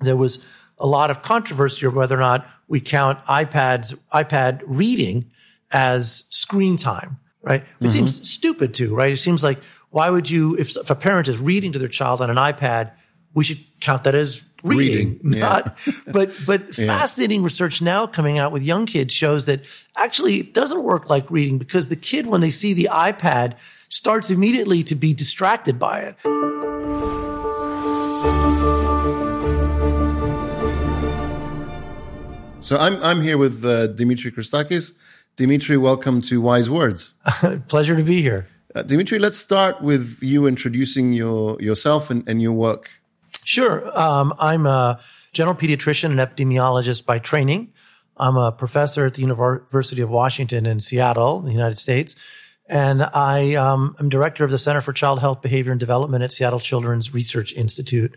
there was a lot of controversy over whether or not we count iPads, iPad reading as screen time, right? It mm-hmm. seems stupid too, right? It seems like why would you, if, if, a parent is reading to their child on an iPad, we should count that as reading, reading not, yeah. but, but yeah. fascinating research now coming out with young kids shows that actually it doesn't work like reading because the kid, when they see the iPad, starts immediately to be distracted by it. So I'm I'm here with uh, Dimitri Christakis. Dimitri, welcome to Wise Words. Pleasure to be here. Uh, Dimitri, let's start with you introducing your yourself and, and your work. Sure. Um, I'm a general pediatrician and epidemiologist by training. I'm a professor at the University of Washington in Seattle, the United States. And I um, am director of the Center for Child Health, Behavior, and Development at Seattle Children's Research Institute.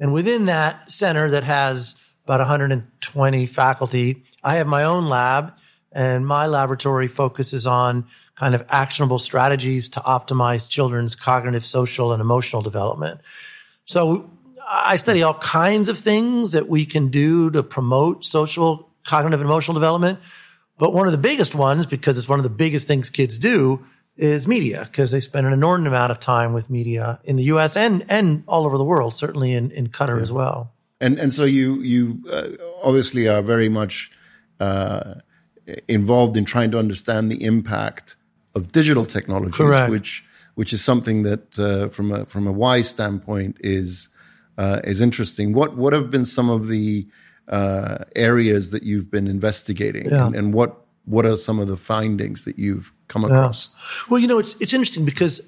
And within that center that has about 120 faculty. I have my own lab and my laboratory focuses on kind of actionable strategies to optimize children's cognitive, social, and emotional development. So I study all kinds of things that we can do to promote social, cognitive, and emotional development. But one of the biggest ones, because it's one of the biggest things kids do, is media, because they spend an inordinate amount of time with media in the US and, and all over the world, certainly in, in Qatar yeah. as well and and so you you uh, obviously are very much uh, involved in trying to understand the impact of digital technologies, Correct. which which is something that uh, from a from a wise standpoint is uh, is interesting. What what have been some of the uh, areas that you've been investigating, yeah. and, and, what what are some of the findings that you've come across? Yeah. Well, you know, it's it's interesting because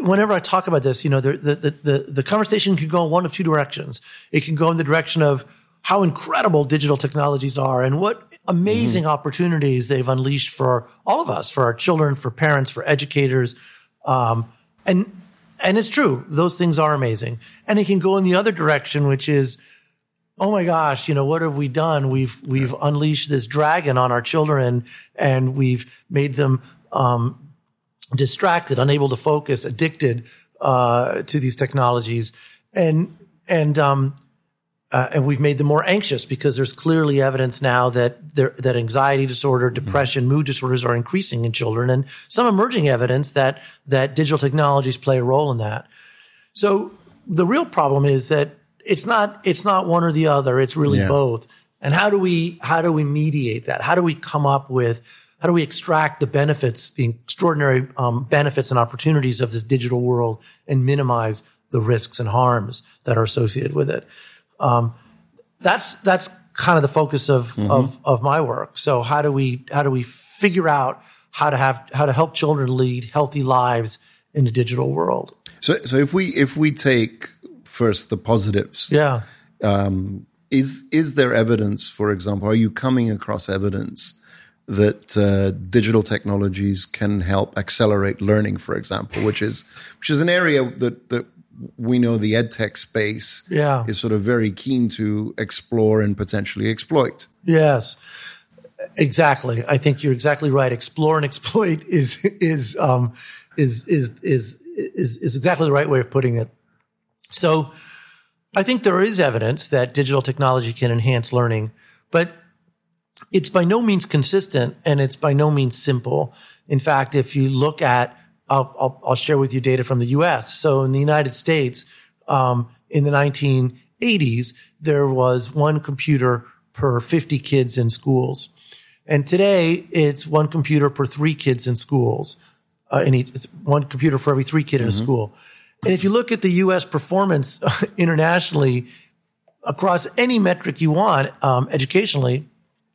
whenever I talk about this, you know, the, the, the, the conversation can go in one of two directions. It can go in the direction of how incredible digital technologies are and what amazing mm-hmm. opportunities they've unleashed for all of us, for our children, for parents, for educators. Um, and, and it's true. Those things are amazing. And it can go in the other direction, which is, oh my gosh, you know, what have we done? We've, we've unleashed this dragon on our children and we've made them, um, distracted, unable to focus, addicted uh, to these technologies, and and um, uh, and we've made them more anxious because there's clearly evidence now that there, that anxiety disorder, depression, mm-hmm. mood disorders are increasing in children, and some emerging evidence that that digital technologies play a role in that. So the real problem is that it's not it's not one or the other; it's really yeah. both. And how do we how do we mediate that? How do we come up with how do we extract the benefits, the extraordinary um, benefits and opportunities of this digital world and minimize the risks and harms that are associated with it? Um, that's that's kind of the focus of, mm-hmm. of of my work. So how do we how do we figure out how to have how to help children lead healthy lives in a digital world? So so if we if we take first the positives, yeah. Um, is is there evidence, for example, are you coming across evidence that uh, digital technologies can help accelerate learning, for example, which is which is an area that that we know the edtech space yeah. is sort of very keen to explore and potentially exploit. Yes. Exactly. I think you're exactly right. Explore and exploit is is um, is is is is is exactly the right way of putting it. So I think there is evidence that digital technology can enhance learning, but it's by no means consistent and it's by no means simple. In fact, if you look at, I'll, I'll, I'll share with you data from the US. So in the United States, um, in the 1980s, there was one computer per 50 kids in schools. And today it's one computer per three kids in schools. Uh, each, one computer for every three kid mm-hmm. in a mm-hmm. school. And if you look at the U.S. performance internationally across any metric you want, um, educationally,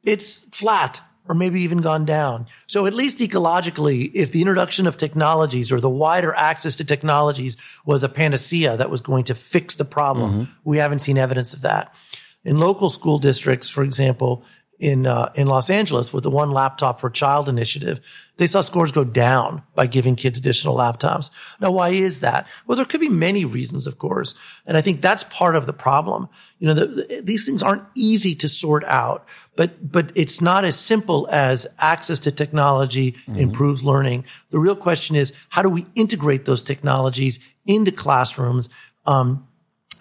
it's flat or maybe even gone down. So at least ecologically, if the introduction of technologies or the wider access to technologies was a panacea that was going to fix the problem, mm-hmm. we haven't seen evidence of that. In local school districts, for example, in uh, in Los Angeles with the One Laptop per Child initiative, they saw scores go down by giving kids additional laptops. Now, why is that? Well, there could be many reasons, of course, and I think that's part of the problem. You know, the, the, these things aren't easy to sort out, but but it's not as simple as access to technology mm-hmm. improves learning. The real question is how do we integrate those technologies into classrooms? Um,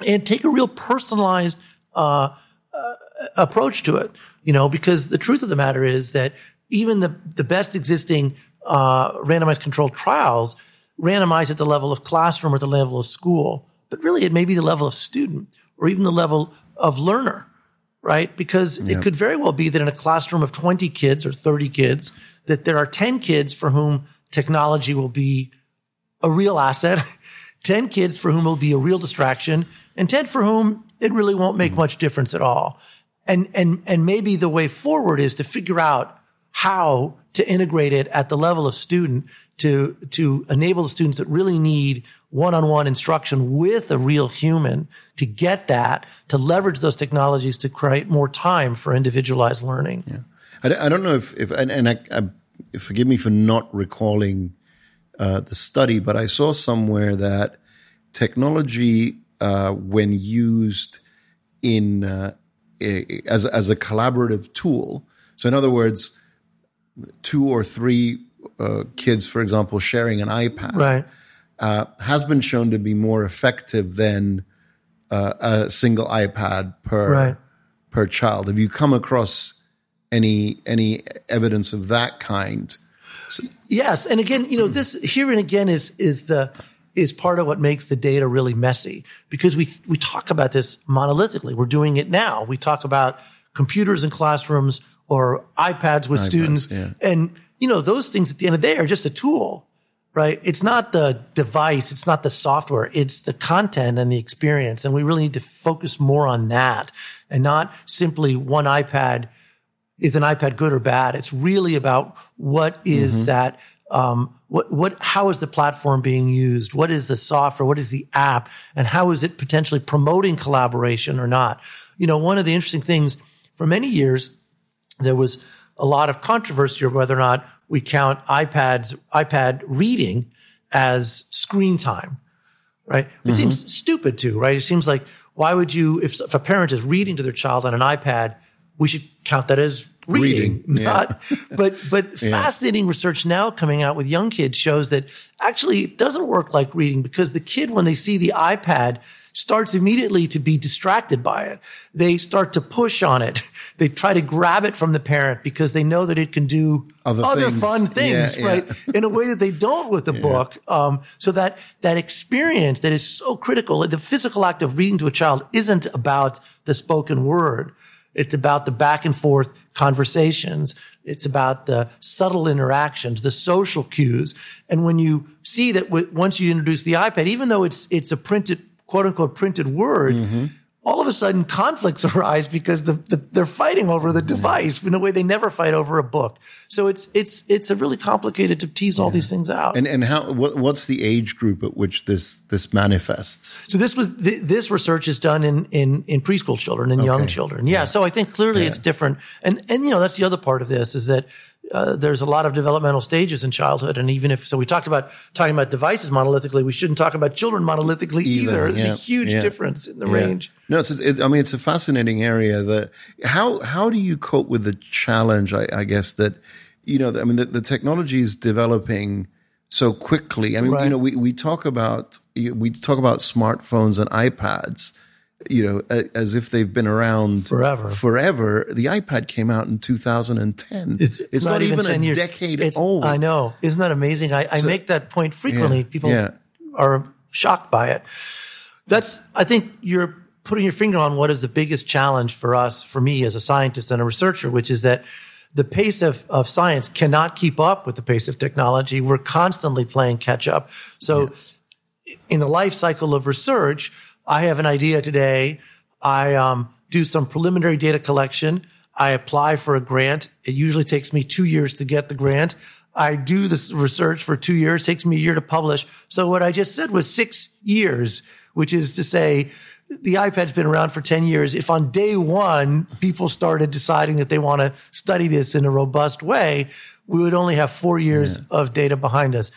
and take a real personalized uh, uh, approach to it. You know, because the truth of the matter is that even the the best existing uh, randomized controlled trials randomize at the level of classroom or the level of school, but really it may be the level of student or even the level of learner, right? Because it could very well be that in a classroom of 20 kids or 30 kids, that there are 10 kids for whom technology will be a real asset, 10 kids for whom it will be a real distraction, and 10 for whom it really won't make much difference at all. And, and, and maybe the way forward is to figure out how to integrate it at the level of student to, to enable the students that really need one-on-one instruction with a real human to get that, to leverage those technologies to create more time for individualized learning. Yeah. I, don't- I don't know if, if and, and I, I, forgive me for not recalling uh, the study, but I saw somewhere that technology, uh, when used in uh, as as a collaborative tool, so in other words, two or three uh, kids, for example, sharing an iPad, Right. uh, has been shown to be more effective than uh, a single iPad per Right. per child. Have you come across any any evidence of that kind? Yes, and again, you know, this here and again is is the is part of what makes the data really messy because we we talk about this monolithically. We're doing it now. We talk about computers in classrooms or iPads with students, yeah. and you know, those things at the end of the day are just a tool, right? It's not the device, it's not the software, it's the content and the experience, and we really need to focus more on that and not simply one iPad is an iPad good or bad? It's really about what is mm-hmm. that, um, what, what, how is the platform being used? What is the software? What is the app? And how is it potentially promoting collaboration or not? You know, one of the interesting things for many years, there was a lot of controversy over whether or not we count iPads, iPad reading as screen time right? It seems stupid too, right? It seems like why would you, if, if a parent is reading to their child on an iPad, we should count that as reading, Reading, yeah. not. But but fascinating research now coming out with young kids shows that actually it doesn't work like reading because the kid when they see the iPad starts immediately to be distracted by it. They start to push on it. They try to grab it from the parent because they know that it can do Other other things. fun things, Yeah, yeah. right? in a way that they don't with the book. Um, so that that experience that is so critical, the physical act of reading to a child isn't about the spoken word. It's about the back and forth conversations. It's about the subtle interactions, the social cues. And when you see that w- once you introduce the iPad, even though it's it's a printed quote unquote printed word. Mm-hmm. All of a sudden, conflicts arise because the, the, they're fighting over the device in a way they never fight over a book. So it's it's it's a really complicated to tease all these things out. And and how what, what's the age group at which this this manifests? So this was th- this research is done in in in preschool children and young children. Yeah. So I think clearly it's different. And and you know that's the other part of this is that uh, there's a lot of developmental stages in childhood, and even if so, we talked about talking about devices monolithically. We shouldn't talk about children monolithically either. Either, There's yeah, a huge yeah. difference in the Yeah. range. No, it's, it's I mean it's a fascinating area. That how how do you cope with the challenge? I, I guess that you know I mean the, the technology is developing so quickly. I mean Right. you know we we talk about we talk about smartphones and iPads. You know, a- as if they've been around Forever. Forever. The iPad came out in 2010. It's, it's, not, even, 10 a years. decade It's- old. I know. Isn't that amazing? I, I make that point frequently. Yeah, People yeah. are shocked by it. That's, I think you're putting your finger on what is the biggest challenge for us, for me as a scientist and a researcher, which is that the pace of, of science cannot keep up with the pace of technology. We're constantly playing catch up. So in the life cycle of research, I have an idea today. I um, do some preliminary data collection. I apply for a grant. It usually takes me two years to get the grant. I do this research for two years. It takes me a year to publish. So what I just said was six years, which is to say the iPad's been around for 10 years. If on day one, people started deciding that they want to study this in a robust way, we would only have four years of data behind us.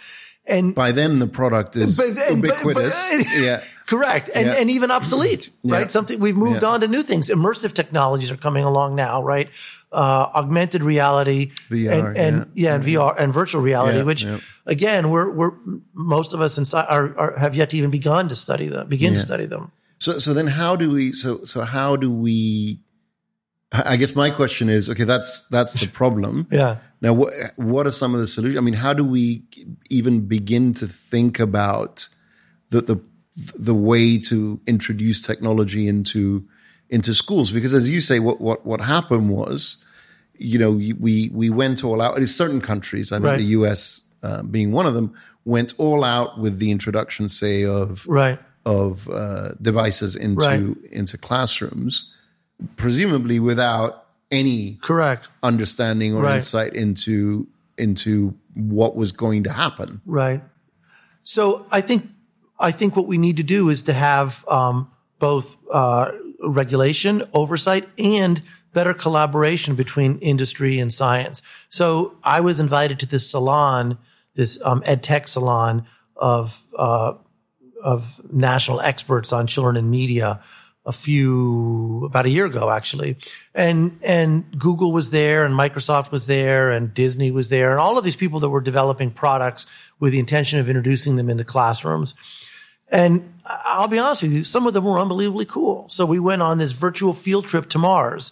And By then, the product is but- and- but- ubiquitous. but- yeah. Correct. And, Yeah. and even obsolete, right? Yeah. Something we've moved Yeah. on to new things. Immersive technologies are coming along now, right? Uh, augmented reality. VR, and, and yeah. and VR and virtual reality, which again, we're, we're, most of us inside are, are, have yet to even begun to study them, begin to study them. So, so then how do we, so, so how do we, I guess my question is, okay, that's, that's the problem. Yeah. Now, what, what are some of the solutions? I mean, how do we even begin to think about the, the, the way to introduce technology into, into schools? Because as you say, what, what, what happened was, you know, we, we went all out. In certain countries, I think Right. the US uh, being one of them, went all out with the introduction, say, of Right. of uh, devices into Right. into classrooms, presumably without any Correct. understanding or insight into into what was going to happen. Right. So I think I think what we need to do is to have um, both uh, regulation, oversight, and better collaboration between industry and science. So I was invited to this salon, this um, ed tech salon of uh, of national experts on children and media a few about a year ago actually. And and google was there and microsoft was there and disney was there and all of these people that were developing products with the intention of introducing them into classrooms. And i'll be honest with you some of them were unbelievably cool. So we went on this virtual field trip to mars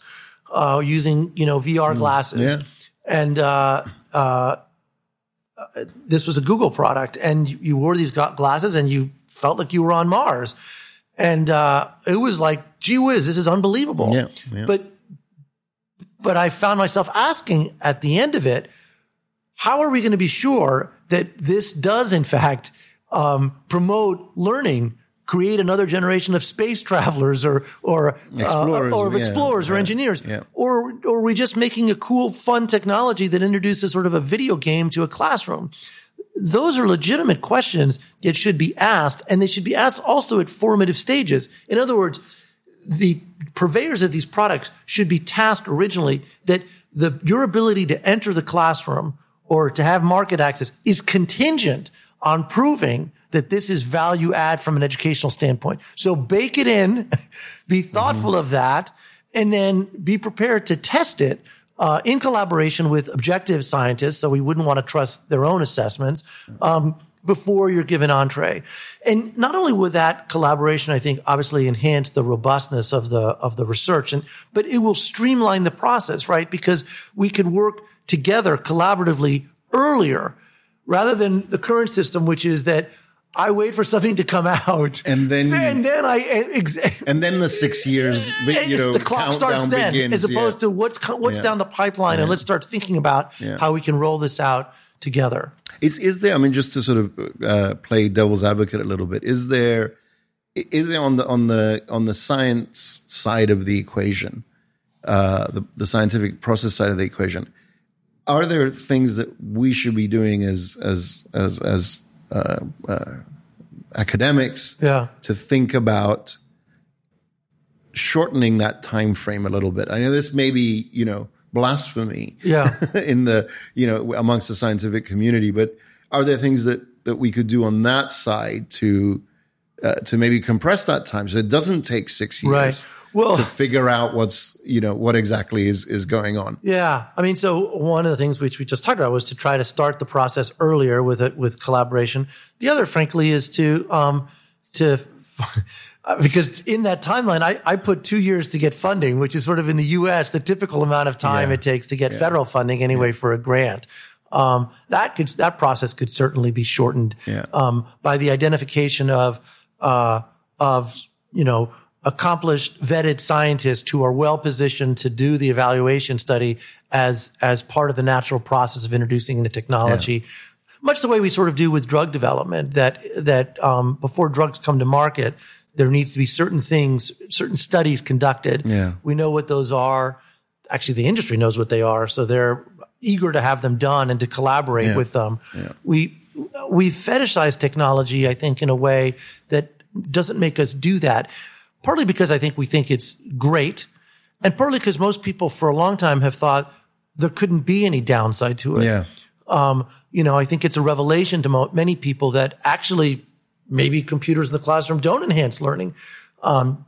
uh, using you know vr glasses. yeah. and uh, uh, this was a Google product, and you, you wore these glasses, and you felt like you were on Mars, and uh, it was like, gee whiz, this is unbelievable. Yeah, yeah. But but I found myself asking at the end of it, how are we going to be sure that this does in fact um, promote learning? Create another generation of space travelers, or or Explorers, uh, or of yeah, explorers or engineers, or or are we just making a cool, fun technology that introduces sort of a video game to a classroom? Those are legitimate questions that should be asked, and they should be asked also at formative stages. In other words, the purveyors of these products should be tasked originally that the your ability to enter the classroom or to have market access is contingent on proving that this is value add from an educational standpoint. So bake it in, be thoughtful mm-hmm. of that, and then be prepared to test it uh, in collaboration with objective scientists. So we wouldn't want to trust their own assessments. Um, before you're given entree. And not only would that collaboration, I think, obviously enhance the robustness of the, of the research and, but it will streamline the process, right? Because we can work together collaboratively earlier rather than the current system, which is that I wait for something to come out And then- and then I, ex- And then the six years, you know, the clock starts then, begins, as opposed yeah. to what's what's Yeah. down the pipeline, and let's start thinking about Yeah. how we can roll this out together. Is is there? I mean, just to sort of uh, play devil's advocate a little bit, is there is there on the on the on the science side of the equation, uh, the the scientific process side of the equation? Are there things that we should be doing as as as as uh, uh, academics Yeah. to think about shortening that time frame a little bit? I know this may be you know blasphemy, Yeah. in the you know amongst the scientific community but are there things that that we could do on that side to uh, to maybe compress that time so it doesn't take six years Right. Well- to figure out what's you know what exactly is is going on Yeah, I mean, so one of the things which we just talked about was to try to start the process earlier with it with collaboration. The other, frankly, is to um, to because in that timeline, I, I put two years to get funding, which is sort of in the U.S. the typical amount of time Yeah. it takes to get federal funding anyway for a grant. Um, that could that process could certainly be shortened Yeah. um, by the identification of uh, of you know accomplished vetted scientists who are well positioned to do the evaluation study as as part of the natural process of introducing the technology. Much the way we sort of do with drug development that that um, before drugs come to market there needs to be certain things certain studies conducted. Yeah. we know what those are. Actually the industry knows what they are so they're eager to have them done and to collaborate Yeah. with them. We we fetishize technology i think in a way that doesn't make us do that partly because i think we think it's great and partly because most people for a long time have thought there couldn't be any downside to it yeah um, you know, I think it's a revelation to mo- many people that actually maybe computers in the classroom don't enhance learning. Um,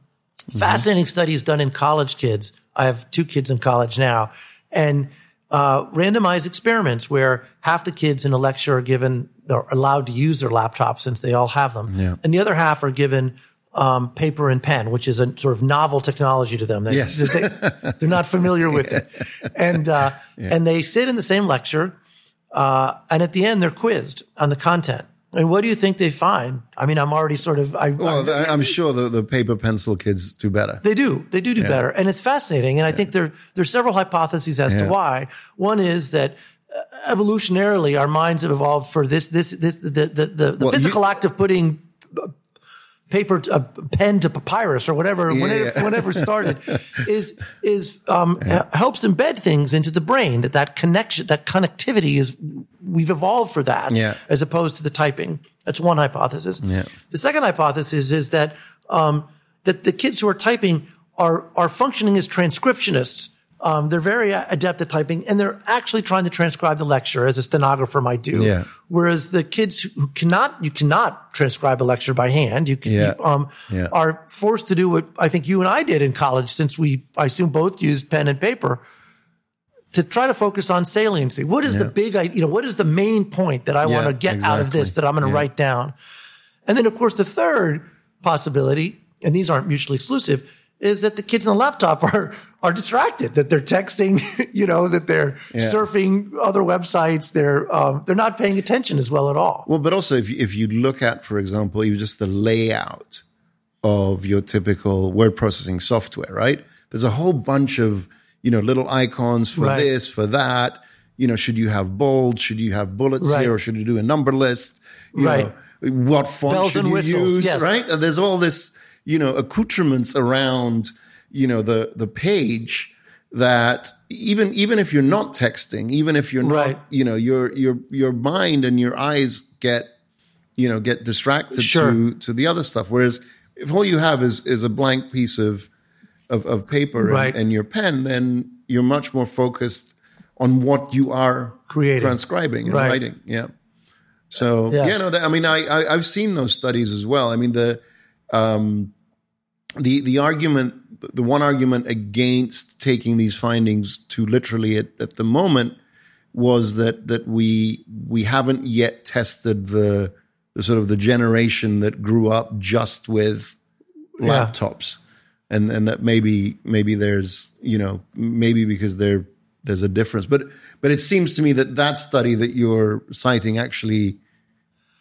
Fascinating studies done in college kids. I have two kids in college now, and uh, randomized experiments where half the kids in a lecture are given are allowed to use their laptops since they all have them, Yeah. and the other half are given um, paper and pen, which is a sort of novel technology to them. They, Yes. they, are not familiar with it, and uh, and they sit in the same lecture, uh, and at the end they're quizzed on the content. And what do you think they find? I mean, I'm already sort of. I, Well, I- I'm sure the, the paper pencil kids do better. they do. They do do better, and it's fascinating. And I think there there's several hypotheses as to why. One is that evolutionarily, our minds have evolved for this this this the the the, the Well, physical you- act of putting uh, paper a pen to papyrus or whatever whenever, yeah. whenever started is is um, h- helps embed things into the brain that that connection that connectivity is we've evolved for that Yeah. as opposed to the typing that's one hypothesis Yeah. the second hypothesis is that um, that the kids who are typing are are functioning as transcriptionists. Um, they're very adept at typing, and they're actually trying to transcribe the lecture as a stenographer might do. Yeah. Whereas the kids who cannot, you cannot transcribe a lecture by hand. You can, Yeah. you, um, Yeah. are forced to do what I think you and I did in college, since we, I assume, both used pen and paper to try to focus on saliency. What is the big, you know, what is the main point that I want to get out of this that I'm going to write down? And then, of course, the third possibility, and these aren't mutually exclusive, is that the kids on the laptop are are distracted, that they're texting, you know, that they're surfing other websites, they're um, they're not paying attention as well at all. Well, but also if you, if you look at, for example, even just the layout of your typical word processing software, right? There's a whole bunch of you know little icons for Right. this, for that. You know, should you have bold? Should you have bullets Right. here, or should you do a number list? You Right. Know, what font Bells should you whistles, use? yes. Right? And there's all this you know accoutrements around you know the the page that even even if you're not texting, even if you're not, Right. you know, your your your mind and your eyes get you know get distracted Sure. to to the other stuff. Whereas if all you have is is a blank piece of of, of paper Right. and, and your pen, then you're much more focused on what you are Creating. transcribing and Right. writing. Yeah. So Yes. yeah, no, that, I mean, I, I I've seen those studies as well. I mean, the um, the the argument, the one argument against taking these findings too literally at, at the moment was that that we we haven't yet tested the the sort of the generation that grew up just with Yeah. laptops, and and that maybe maybe there's you know maybe because there there's a difference, but but it seems to me that that study that you're citing actually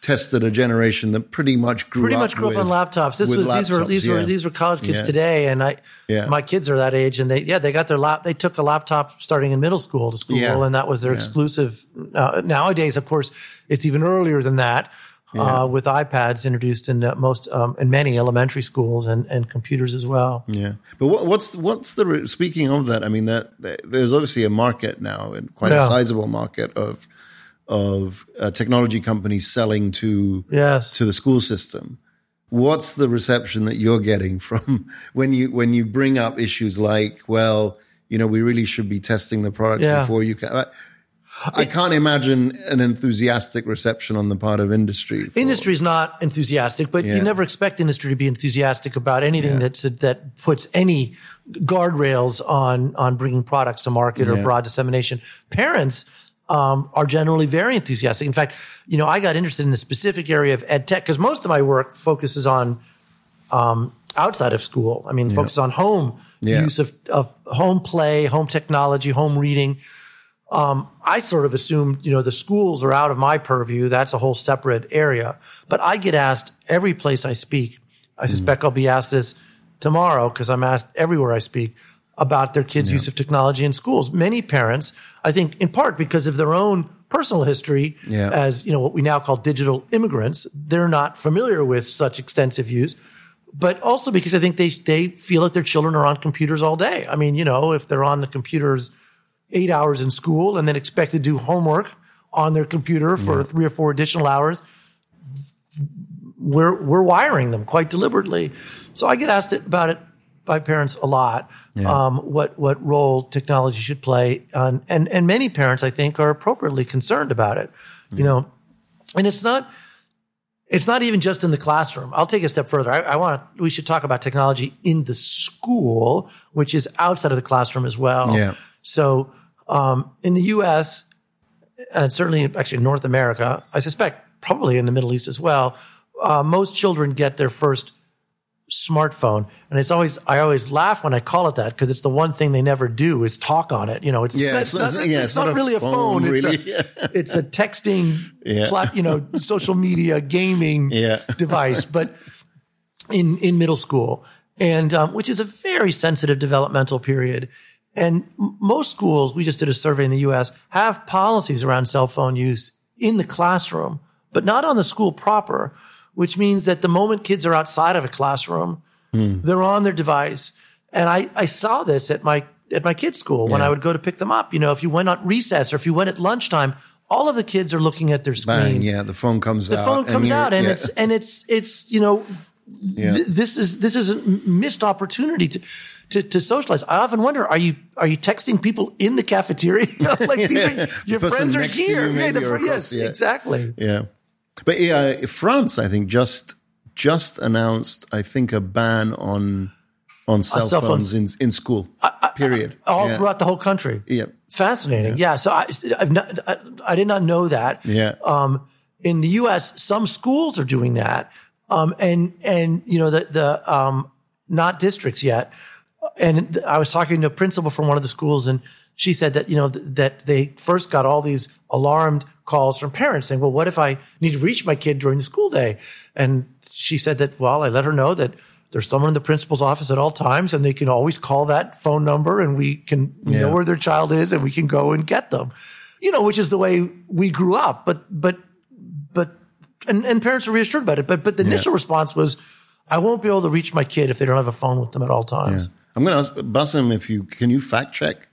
tested a generation that pretty much grew Pretty up much grew with, up on laptops. This was these were laptops, these were these were college kids Yeah. today, and I Yeah. my kids are that age, and they yeah they got their lap they took a laptop starting in middle school to school, Yeah. and that was their exclusive. Uh, nowadays, of course, it's even earlier than that. Uh, with iPads introduced in uh, most um, in many elementary schools and, and computers as well. Yeah, but what, what's what's the speaking of that? I mean, that, that there's obviously a market now, and quite Yeah. a sizable market of of uh, technology companies selling to Yes. to the school system. What's the reception that you're getting from when you when you bring up issues like, well, you know, we really should be testing the product Yeah. before you can. I, I can't imagine an enthusiastic reception on the part of industry. for- Industry's not enthusiastic, but Yeah. you never expect industry to be enthusiastic about anything that's that puts any guardrails on on bringing products to market or broad dissemination. Parents um, are generally very enthusiastic. In fact, you know, I got interested in the specific area of ed tech because most of my work focuses on um, outside of school. I mean, focus on home Yeah. use of, of home play, home technology, home reading. Um, I sort of assumed, you know, the schools are out of my purview. That's a whole separate area. But I get asked every place I speak. I suspect I'll be asked this tomorrow because I'm asked everywhere I speak about their kids' use of technology in schools. Many parents, I think, in part because of their own personal history Yeah. as, you know, what we now call digital immigrants, they're not familiar with such extensive use but also because I think they they feel that their children are on computers all day. I mean, you know, if they're on the computers eight hours in school and then expect to do homework on their computer for three or four additional hours, we're we're wiring them quite deliberately. So I get asked it- about it by parents a lot. Um, what what role technology should play, on, and and many parents I think are appropriately concerned about it. You know, and it's not it's not even just in the classroom. I'll take it a step further. I, I want we should talk about technology in the school, which is outside of the classroom as well. Yeah. So um, in the U.S. and certainly actually in North America, I suspect probably in the Middle East as well, uh, most children get their first smartphone and it's always i always laugh when i call it that because it's the one thing they never do is talk on it you know it's, Yeah, it's, it's- not, yeah, it's it's not not a really a phone, phone, it's, really. a, it's a texting Yeah. plat, you know social media gaming Yeah. device but in in middle school and um, which is a very sensitive developmental period and m- most schools we just did a survey in the us have policies around cell phone use in the classroom but not on the school proper which means that the moment kids are outside of a classroom hmm. they're on their device and i i saw this at my at my kids school when i would go to pick them up you know if you went on recess or if you went at lunchtime all of the kids are looking at their screen Bang, yeah, the phone comes the out. phone comes you're- out and yeah. it's and it's it's you know Yeah. th- this is this is a missed opportunity to, to to socialize. I often wonder: Are you are you texting people in the cafeteria? like these are your friends are you here. the or fr- yes, yeah. exactly. Yeah, but yeah, France, I think just just announced, I think, a ban on on cell, cell phones, phones. in in school. period. All yeah. throughout the whole country. Yeah. Fascinating. Yeah. so I, I've not, I, I did not know that. Yeah. Um, in the U.S., some schools are doing that, um, and and you know the the um, not districts yet. And I was talking to a principal from one of the schools, and she said that you know th- that they first got all these alarmed calls from parents saying, "Well, what if I need to reach my kid during the school day?" And she said that, well, I let her know that there's someone in the principal's office at all times, and they can always call that phone number, and we can we know where their child is, and we can go and get them. You know, which is the way we grew up. But but but and, and parents are reassured about it. But but the initial response was, I won't be able to reach my kid if they don't have a phone with them at all times. I'm going to ask Bassem if you can you fact check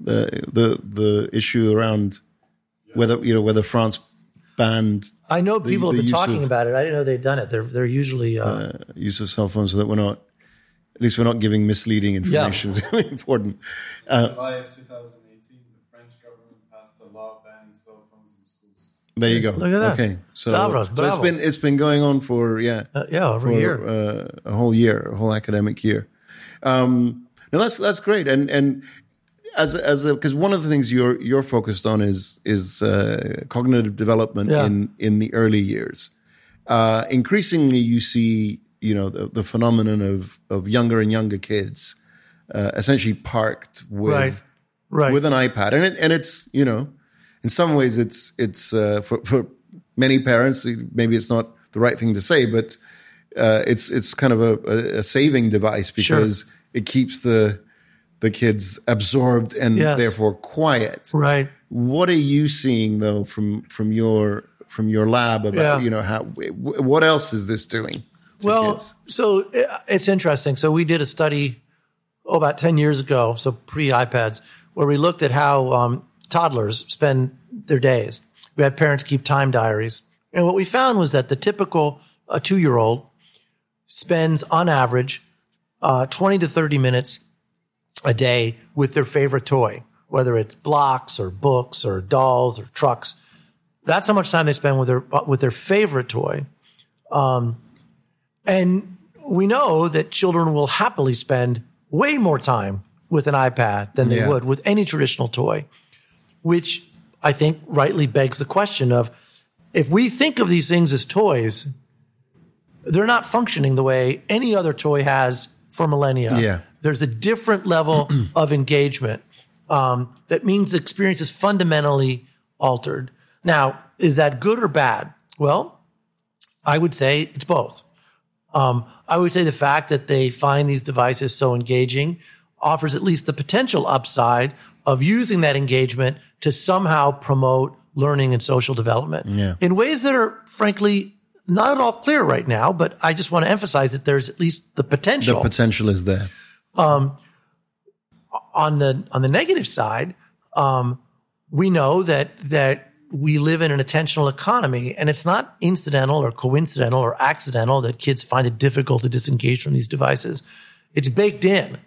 the the the issue around whether you know whether France banned I know people the have been talking of- about it. I didn't know they'd done it. They're they're usually uh, use of cell phones so that we're not at least we're not giving misleading information. Yeah. It's really important. July of 2018, the French government passed a law banning cell phones in schools. There you go. Look at that. Okay, so, Stavros, so it's bravo. been it's been going on for yeah uh, yeah over for a year. uh, a whole year, a whole academic year. Um, no, that's that's great, and and as as because one of the things you're you're focused on is is uh, cognitive development Yeah. in in the early years. Uh, increasingly, you see you know the, the phenomenon of of younger and younger kids uh, essentially parked with Right. Right. with an iPad, and it, and it's you know, in some ways it's it's uh, for for many parents maybe it's not the right thing to say, but uh, it's it's kind of a, a, a saving device because it keeps the the kids absorbed and Yes. therefore quiet. right. What are you seeing though from from your from your lab about Yeah. you know how what else is this doing? To Well, kids? so it's interesting. So we did a study oh, about 10 years ago, so pre iPads, where we looked at how um, toddlers spend their days. We had parents keep time diaries. And what we found was that the typical uh, two year old spends on average uh, 20 to 30 minutes a day with their favorite toy, whether it's blocks or books or dolls or trucks. That's how much time they spend with their with their favorite toy. Um, and we know that children will happily spend way more time with an iPad than they Yeah. would with any traditional toy, which I think rightly begs the question of if we think of these things as toys, they're not functioning the way any other toy has for millennia. Yeah. There's a different level of engagement. Um, that means the experience is fundamentally altered. Now, is that good or bad? Well, I would say it's both. Um, I would say the fact that they find these devices so engaging offers at least the potential upside of using that engagement to somehow promote learning and social development Yeah. in ways that are frankly not at all clear right now. But I just want to emphasize that there's at least the potential the potential potential is there. On the on the negative side, um, we know that that we live in an attentional economy, and it's not incidental or coincidental or accidental that kids find it difficult to disengage from these devices. It's baked in.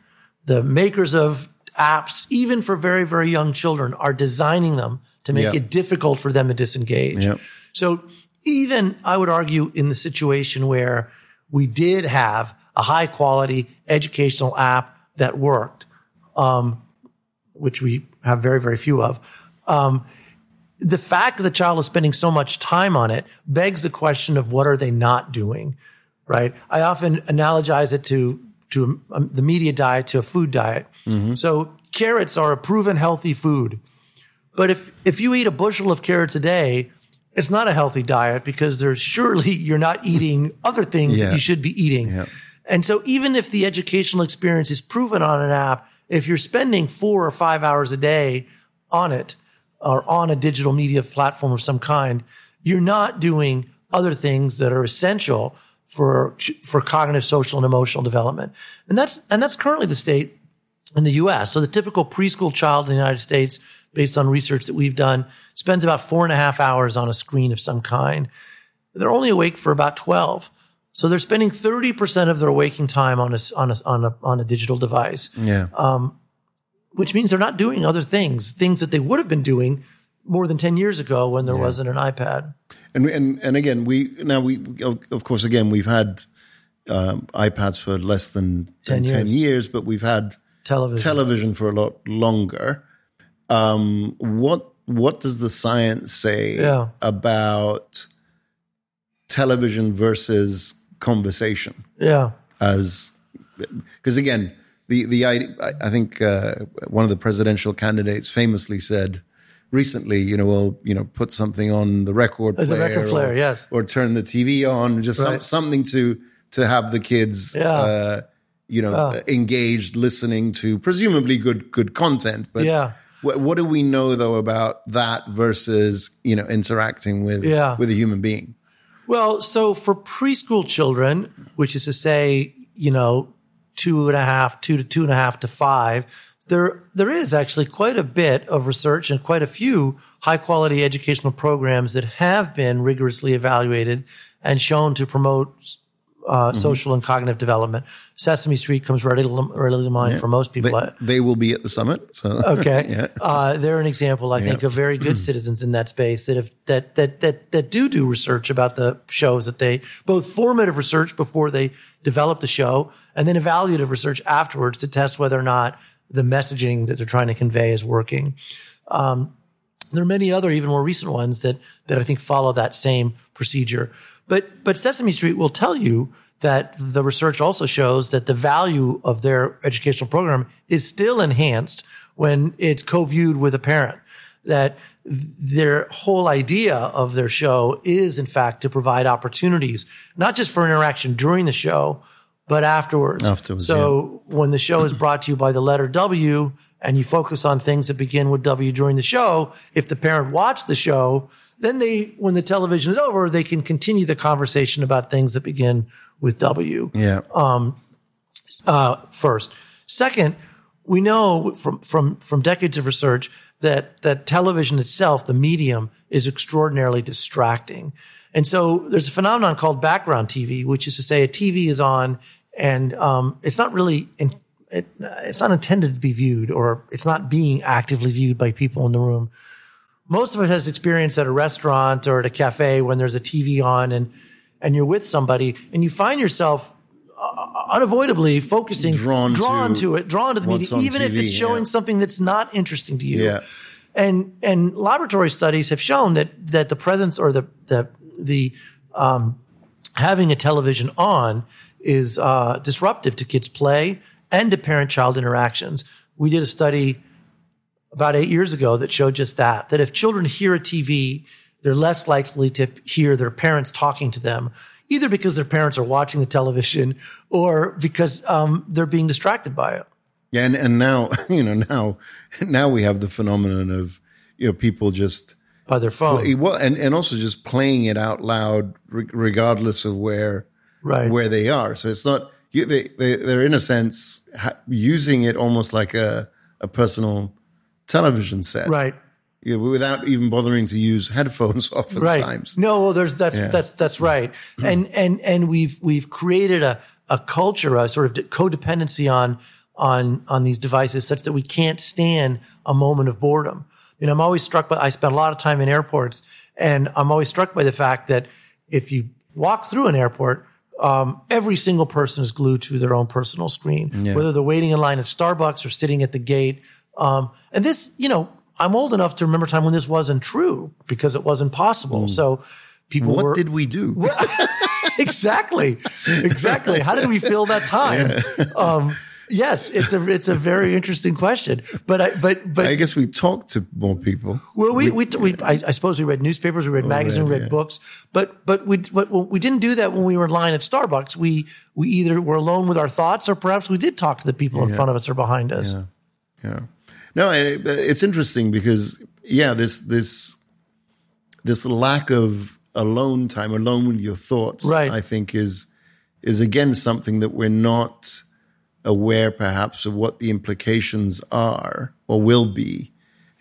The makers of apps, even for very very young children, are designing them to make Yeah. it difficult for them to disengage. Yep. So even I would argue in the situation where we did have a high quality educational app that worked, um, which we have very, very few of, um, the fact that the child is spending so much time on it begs the question of what are they not doing? right? I often analogize it to to um, the media diet to a food diet. So carrots are a proven healthy food, but if if you eat a bushel of carrots a day, it's not a healthy diet because there's surely you're not eating other things Yeah. that you should be eating. Yeah. And so even if the educational experience is proven on an app, if you're spending four or five hours a day on it or on a digital media platform of some kind, you're not doing other things that are essential for for cognitive, social, and emotional development. And that's and that's currently the state in the US. So the typical preschool child in the United States, based on research that we've done, spends about four and a half hours on a screen of some kind. They're only awake for about 12. So they're spending 30% of their waking time on a, on a, on a, on a digital device, Yeah. Um, which means they're not doing other things, things that they would have been doing more than 10 years ago when there wasn't an iPad. And and and again, we now we of course again we've had um, iPads for less than 10 10, 10 years. years, but we've had Television. television for a lot longer. Um, what what does the science say Yeah. about television versus conversation? yeah. As because again, the the I I think uh, one of the presidential candidates famously said recently, you know, well, you know, put something on the record player, the record player, or, yes. or turn the TV on, just some, something to to have the kids, Yeah. uh, you know, engaged, listening to presumably good good content. But Yeah. what, what do we know though about that versus you know interacting with Yeah. with a human being? Well, so for preschool children, which is to say, you know, two and a half, two to two and a half to five, there there is actually quite a bit of research and quite a few high quality educational programs that have been rigorously evaluated and shown to promote uh, social and cognitive development. Sesame Street comes readily to, readily to mind for most people. They, they will be at the summit. So Okay. yeah. Uh, they're an example, I think, of very good citizens in that space that have that that that that do do research about the shows that they both formative research before they develop the show, and then evaluative research afterwards to test whether or not the messaging that they're trying to convey is working. Um, there are many other, even more recent ones that that I think follow that same procedure. But but Sesame Street will tell you that the research also shows that the value of their educational program is still enhanced when it's co-viewed with a parent. That their whole idea of their show is in fact to provide opportunities, not just for interaction during the show, but afterwards. Afterwards, so when the show is brought to you by the letter W and you focus on things that begin with W during the show, if the parent watched the show, then they, when the television is over, they can continue the conversation about things that begin with W Yeah. Um, uh, first. Second, we know from from from decades of research that that television itself, the medium, is extraordinarily distracting. And so there's a phenomenon called background TV, which is to say a TV is on and um, it's not really in, it, it's not intended to be viewed or it's not being actively viewed by people in the room. Most of us has experience at a restaurant or at a cafe when there's a TV on and and you're with somebody and you find yourself uh, unavoidably focusing Drawn to to it drawn to the media even if it's showing yeah. something that's not interesting to you Yeah. and and laboratory studies have shown that that the presence or the the the um, having a television on is uh, disruptive to kids' play and to parent-child interactions. We did a study about eight years ago that showed just that that if children hear a TV, they're less likely to hear their parents talking to them, either because their parents are watching the television or because um, they're being distracted by it. Yeah, and, and now you know now now we have the phenomenon of you know people just By their phone, well and, and also just playing it out loud re- regardless of where right? where they are. So it's not you, they they they're in a sense ha- using it almost like a a personal television set, right. Yeah, without even bothering to use headphones oftentimes. Right. No, well, there's that's that's that's right. And and and we've we've created a a culture, a sort of codependency on on on these devices, such that we can't stand a moment of boredom. You know, I'm always struck by. I spend a lot of time in airports, and I'm always struck by the fact that if you walk through an airport. Um, every single person is glued to their own personal screen, whether they're waiting in line at Starbucks or sitting at the gate. Um, and this, you know, I'm old enough to remember a time when this wasn't true because it wasn't possible. So people What were, did we do? exactly, exactly. How did we fill that time? Um, yes, it's a it's a very interesting question. But I but but I guess we talked to more people. well, we we, we I, I suppose we read newspapers, we read magazines, we read yeah. books, but but we but we didn't do that when we were in line at Starbucks. We we either were alone with our thoughts, or perhaps we did talk to the people in front of us or behind us. Yeah. No, I- it's interesting because yeah, this this this lack of alone time, alone with your thoughts, Right. I think is is again something that we're not aware perhaps of what the implications are or will be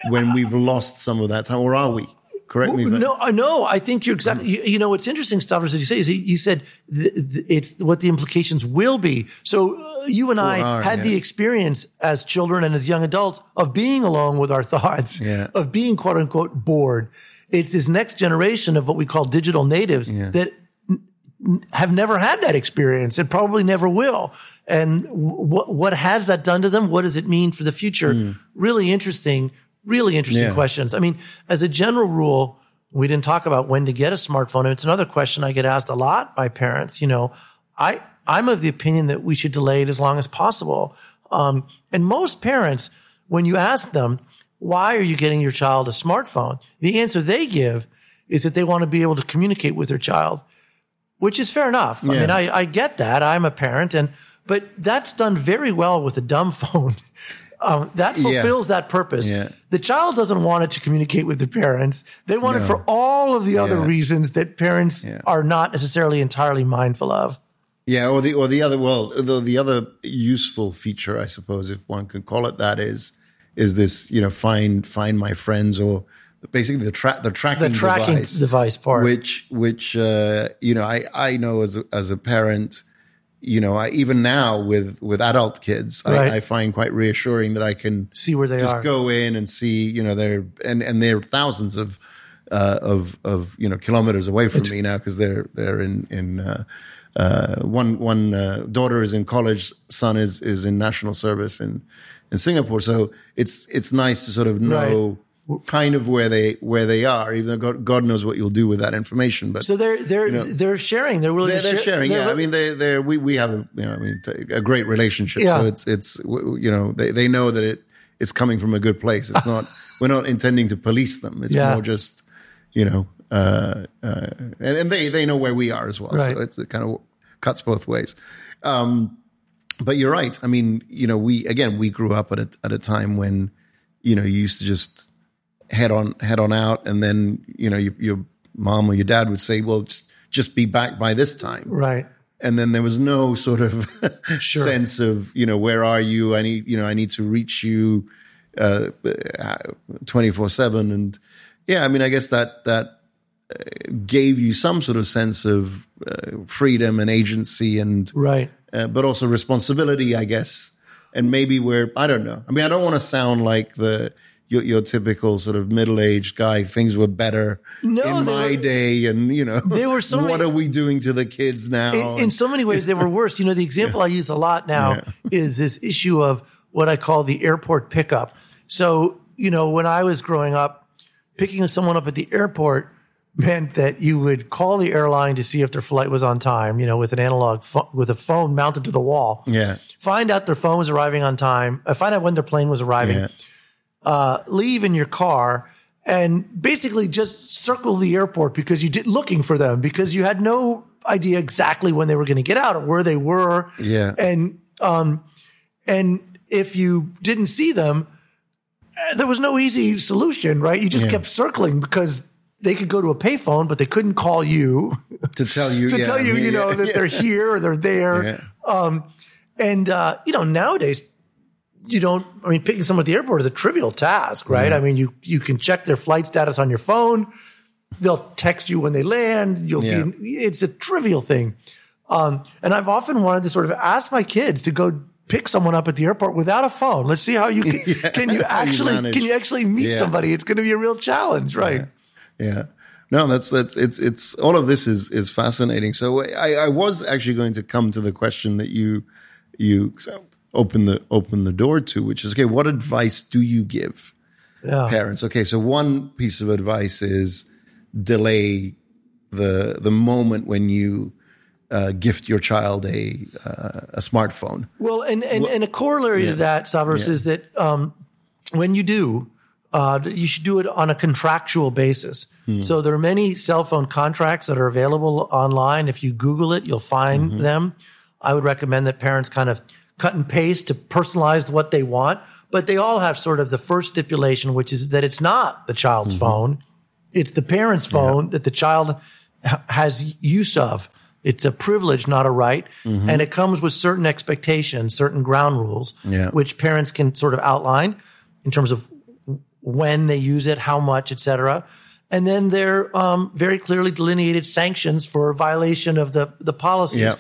when we've lost some of that time, or are we? Correct me. I- No, uh, no, I think you're exactly. You, you know, what's interesting, Stavros, that you say is you- said th- th- it's what the implications will be. So uh, you and I are, had yeah. the experience as children and as young adults of being alone with our thoughts, Yeah. of being quote unquote bored. It's this next generation of what we call digital natives that n- n- have never had that experience and probably never will. And what what has that done to them? What does it mean for the future? Really interesting, really interesting. Yeah. questions. I mean, as a general rule, we didn't talk about when to get a smartphone. And it's another question I get asked a lot by parents. You know, I I'm of the opinion that we should delay it as long as possible. Um, and most parents, when you ask them, why are you getting your child a smartphone? The answer they give is that they want to be able to communicate with their child, which is fair enough. I mean, I, I get that. I'm a parent and, but that's done very well with a dumb phone. Um, that Yeah. fulfills that purpose. Yeah. The child doesn't want it to communicate with the parents. They want it for all of the other reasons that parents Yeah. are not necessarily entirely mindful of. Yeah, or the or the other well, the the other useful feature, I suppose, if one could call it that, is is this you know find find my friends or basically the track the tracking The tracking device, device part. which which uh, you know I I know as a, as a parent, you know I even now with with adult kids, Right. I, I find quite reassuring that I can See where they are just are. go in and see you know they're and and they're thousands of uh, of of you know kilometers away from me now because they're they're in in uh, uh, one one uh, daughter is in college, son is is in national service in in Singapore. So it's it's nice to sort of know kind of where they where they are, even though God, God knows what you'll do with that information. But So they're they're they're sharing. They're willing they're, to they're share- sharing. they're Yeah, I mean, they they we we have a you know I mean a great relationship. Yeah. So it's it's you know they they know that it it's coming from a good place. It's not we're not intending to police them. It's Yeah. more just you know uh, uh, and, and they they know where we are as well. Right. So it's it kind of cuts both ways. Um, but you're right. I mean, you know, we again we grew up at a at a time when you know you used to just head on head on out, and then you know your, your mom or your dad would say, "Well, just just be back by this time." right. and then there was no sort of Sure. sense of you know where are you i need you know i need to reach you uh 24 7 and yeah i mean i guess that that uh, gave you some sort of sense of uh, freedom and agency and Right. uh, but also responsibility i guess and maybe we're i don't know i mean i don't want to sound like the your, your typical sort of middle-aged guy things were better No, in my were- day and you know They were so what many- are we doing to the kids now in, in so many ways they were worse. You know, the example I use a lot now is this issue of what I call the airport pickup. So, you know, when I was growing up, picking someone up at the airport meant that you would call the airline to see if their flight was on time, you know, with an analog pho- with a phone mounted to the wall. yeah Find out their phone was arriving on time. Uh, find out when their plane was arriving. yeah uh, leave in your car and basically just circle the airport because you did looking for them because you had no idea exactly when they were going to get out or where they were. Yeah. And, um, and if you didn't see them, eh, there was no easy solution, right? You just Yeah. kept circling because they could go to a payphone, but they couldn't call you to tell you to yeah, tell you, yeah, you know, that they're here or they're there. Um, and, uh, you know, nowadays, you don't, I mean, picking someone at the airport is a trivial task, right? I mean, you, you can check their flight status on your phone. They'll text you when they land. You'll Yeah. be, it's a trivial thing. Um, and I've often wanted to sort of ask my kids to go pick someone up at the airport without a phone. Let's see how you can, can you How you actually, can you actually meet Yeah. somebody? It's going to be a real challenge, right? yeah no that's that's it's it's all of this is is fascinating so i i was actually going to come to the question that you you open the open the door to which is okay what advice do you give Yeah. parents okay so one piece of advice is delay the the moment when you uh, gift your child a uh, a smartphone. Well, and, and, and a corollary to that, Stavros, Yeah. is that um, when you do, uh, you should do it on a contractual basis. Hmm. So there are many cell phone contracts that are available online. If you Google it, you'll find Mm-hmm. them. I would recommend that parents kind of cut and paste to personalize what they want, but they all have sort of the first stipulation, which is that it's not the child's Mm-hmm. phone. It's the parent's phone that the child ha- has use of. It's a privilege, not a right. And it comes with certain expectations, certain ground rules, Yeah. which parents can sort of outline in terms of when they use it, how much, et cetera. And then there are um, very clearly delineated sanctions for violation of the, the policies. Yeah.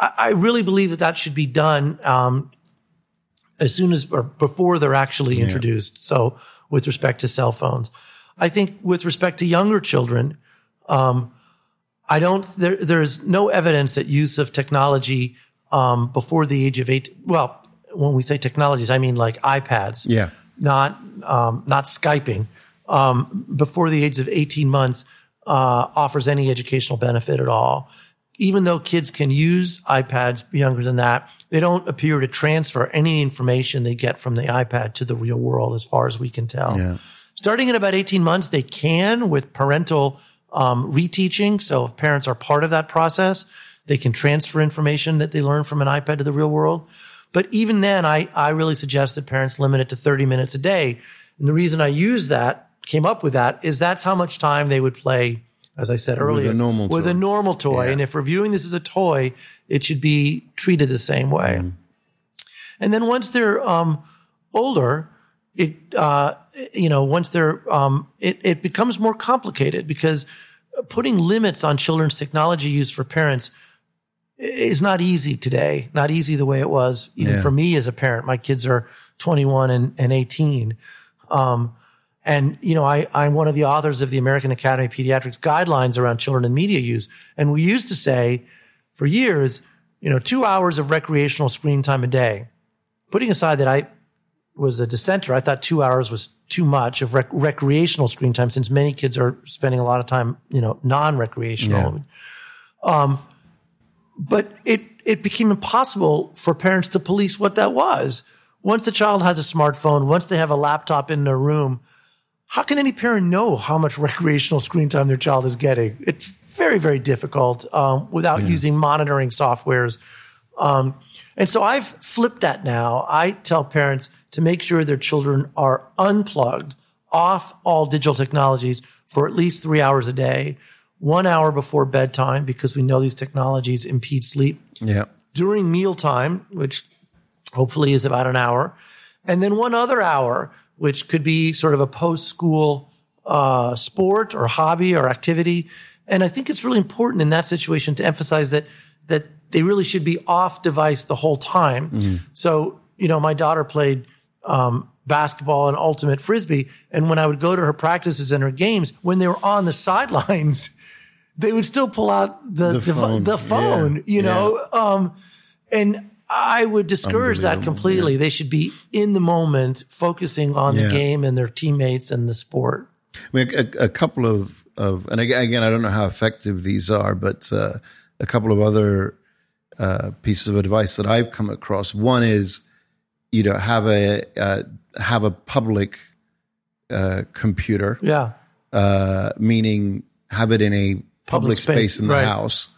I, I really believe that that should be done um, as soon as or before they're actually introduced. So with respect to cell phones, I think with respect to younger children, um, I don't. There, there's no evidence that use of technology um, before the age of eight. Well, when we say technologies, I mean like iPads. Yeah. Not um, not Skyping. Um, before the age of 18 months uh, offers any educational benefit at all. Even though kids can use iPads younger than that, they don't appear to transfer any information they get from the iPad to the real world, as far as we can tell. Yeah. Starting at about 18 months, they can with parental um, reteaching. So if parents are part of that process, they can transfer information that they learn from an iPad to the real world. But even then, I, I really suggest that parents limit it to 30 minutes a day. And the reason I use that, came up with that, is that's how much time they would play, as I said earlier, a normal with toy. a normal toy. Yeah. And if reviewing this as a toy, it should be treated the same way. And then once they're um, older, it uh, you know once they're um, it it becomes more complicated because putting limits on children's technology use for parents is not easy today. Not easy the way it was even Yeah. for me as a parent. My kids are 21 and, and 18. Um, and, you know, I, I'm one of the authors of the American Academy of Pediatrics guidelines around children and media use. And we used to say for years, you know, two hours of recreational screen time a day. Putting aside that I was a dissenter, I thought two hours was too much of rec- recreational screen time since many kids are spending a lot of time, you know, non-recreational. Um, but it, it became impossible for parents to police what that was. Once the child has a smartphone, once they have a laptop in their room, how can any parent know how much recreational screen time their child is getting? It's very, very difficult um, without using monitoring softwares. Um, and so I've flipped that now. I tell parents to make sure their children are unplugged off all digital technologies for at least three hours a day, one hour before bedtime, because we know these technologies impede sleep Yeah. during mealtime, which hopefully is about an hour, and then one other hour, which could be sort of a post school uh, sport or hobby or activity. And I think it's really important in that situation to emphasize that that they really should be off device the whole time. So you know, my daughter played um, basketball and ultimate frisbee, and when I would go to her practices and her games, when they were on the sidelines. They would still pull out the The the, phone. the phone, Yeah. you know, um, and I would discourage that completely. They should be in the moment, focusing on Yeah. the game and their teammates and the sport. I mean, a, a couple of, of, and again, again, I don't know how effective these are, but uh, a couple of other uh, pieces of advice that I've come across. One is, you know, have a uh, have a public uh, computer, Yeah, uh, meaning have it in a public, Public space, space, in the right. house.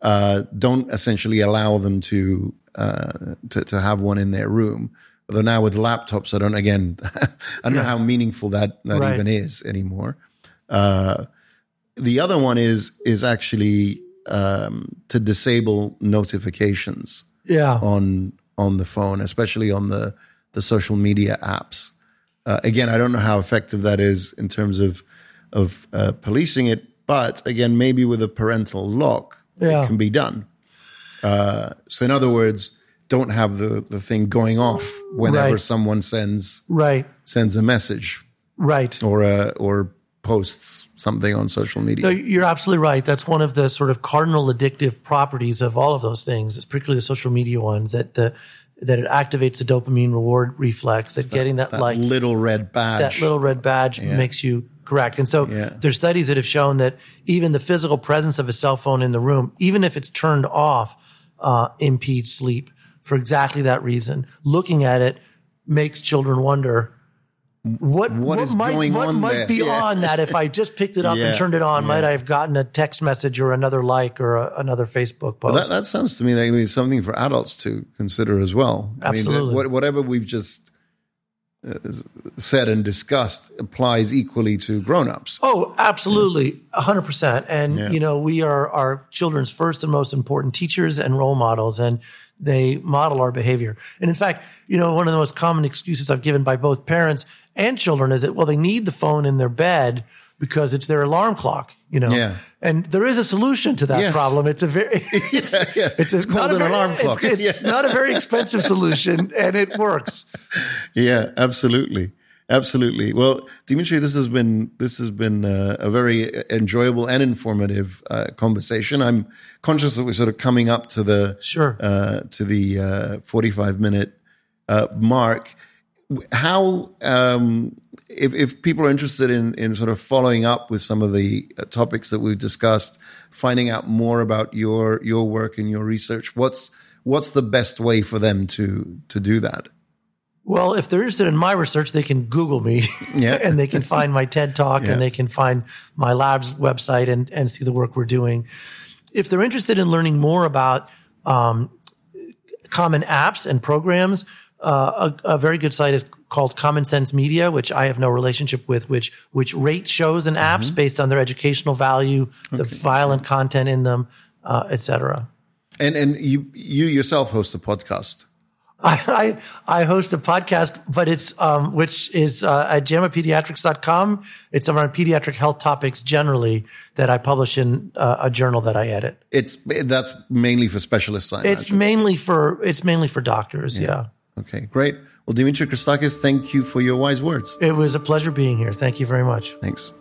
Uh, don't essentially allow them to, uh, to to have one in their room. Although now with laptops, I don't again, I don't know how meaningful that that Right. even is anymore. Uh, the other one is is actually um, to disable notifications yeah, on on the phone, especially on the the social media apps. Uh, again, I don't know how effective that is in terms of of uh, policing it, but again, maybe with a parental lock, Yeah. it can be done. Uh, so, in other words, don't have the the thing going off whenever Right. someone sends right, sends a message right. or uh, or posts something on social media. No, you're absolutely right. That's one of the sort of cardinal addictive properties of all of those things, particularly the social media ones. That the that it activates the dopamine reward reflex. That, getting that, that like little red badge. that little red badge makes you correct. And so Yeah. there's studies that have shown that even the physical presence of a cell phone in the room, even if it's turned off, uh, impedes sleep for exactly that reason. Looking at it makes children wonder what What is might, going what on might there? be Yeah. on that if I just picked it up Yeah. and turned it on. Might I have gotten a text message or another like or a, another Facebook post? That, that sounds to me like it's something for adults to consider as well. I mean, Absolutely. whatever we've just Uh, said and discussed applies equally to grown-ups. Oh, absolutely, a hundred percent. And Yeah. you know, we are our children's first and most important teachers and role models, and they model our behavior. And in fact, you know, one of the most common excuses I've given by both parents and children is that well, they need the phone in their bed because it's their alarm clock. You know, Yeah. and there is a solution to that Yes. problem. It's a very it's, Yeah, yeah. it's, a, It's called not a an very- alarm it's- clock. It's, Yeah. not a very expensive solution, and it works. Yeah, absolutely. Absolutely. Well, Dimitri, this has been this has been uh, a very enjoyable and informative uh, conversation. I'm conscious that we're sort of coming up to the Sure. uh, to the uh, 45 minute uh, mark. How um, if if people are interested in in sort of following up with some of the uh, topics that we've discussed, finding out more about your your work and your research, what's what's the best way for them to to do that? Well, if they're interested in my research, they can Google me Yeah. and they can find my TED talk Yeah. and they can find my lab's website and, and see the work we're doing. If they're interested in learning more about um, common apps and programs, uh, a, a very good site is called Common Sense Media, which I have no relationship with, which which rates shows and apps Mm-hmm. based on their educational value, the violent content in them, uh, et cetera. And and you you yourself host a podcast. I, I, I host a podcast, but it's, um, which is, uh, at jamapediatrics.com. It's around pediatric health topics generally that I publish in uh, a journal that I edit. It's that's mainly for specialists. I It's imagine. mainly for, it's mainly for doctors. Yeah. okay, great. Well, Dimitri Christakis, thank you for your wise words. It was a pleasure being here. Thank you very much. Thanks.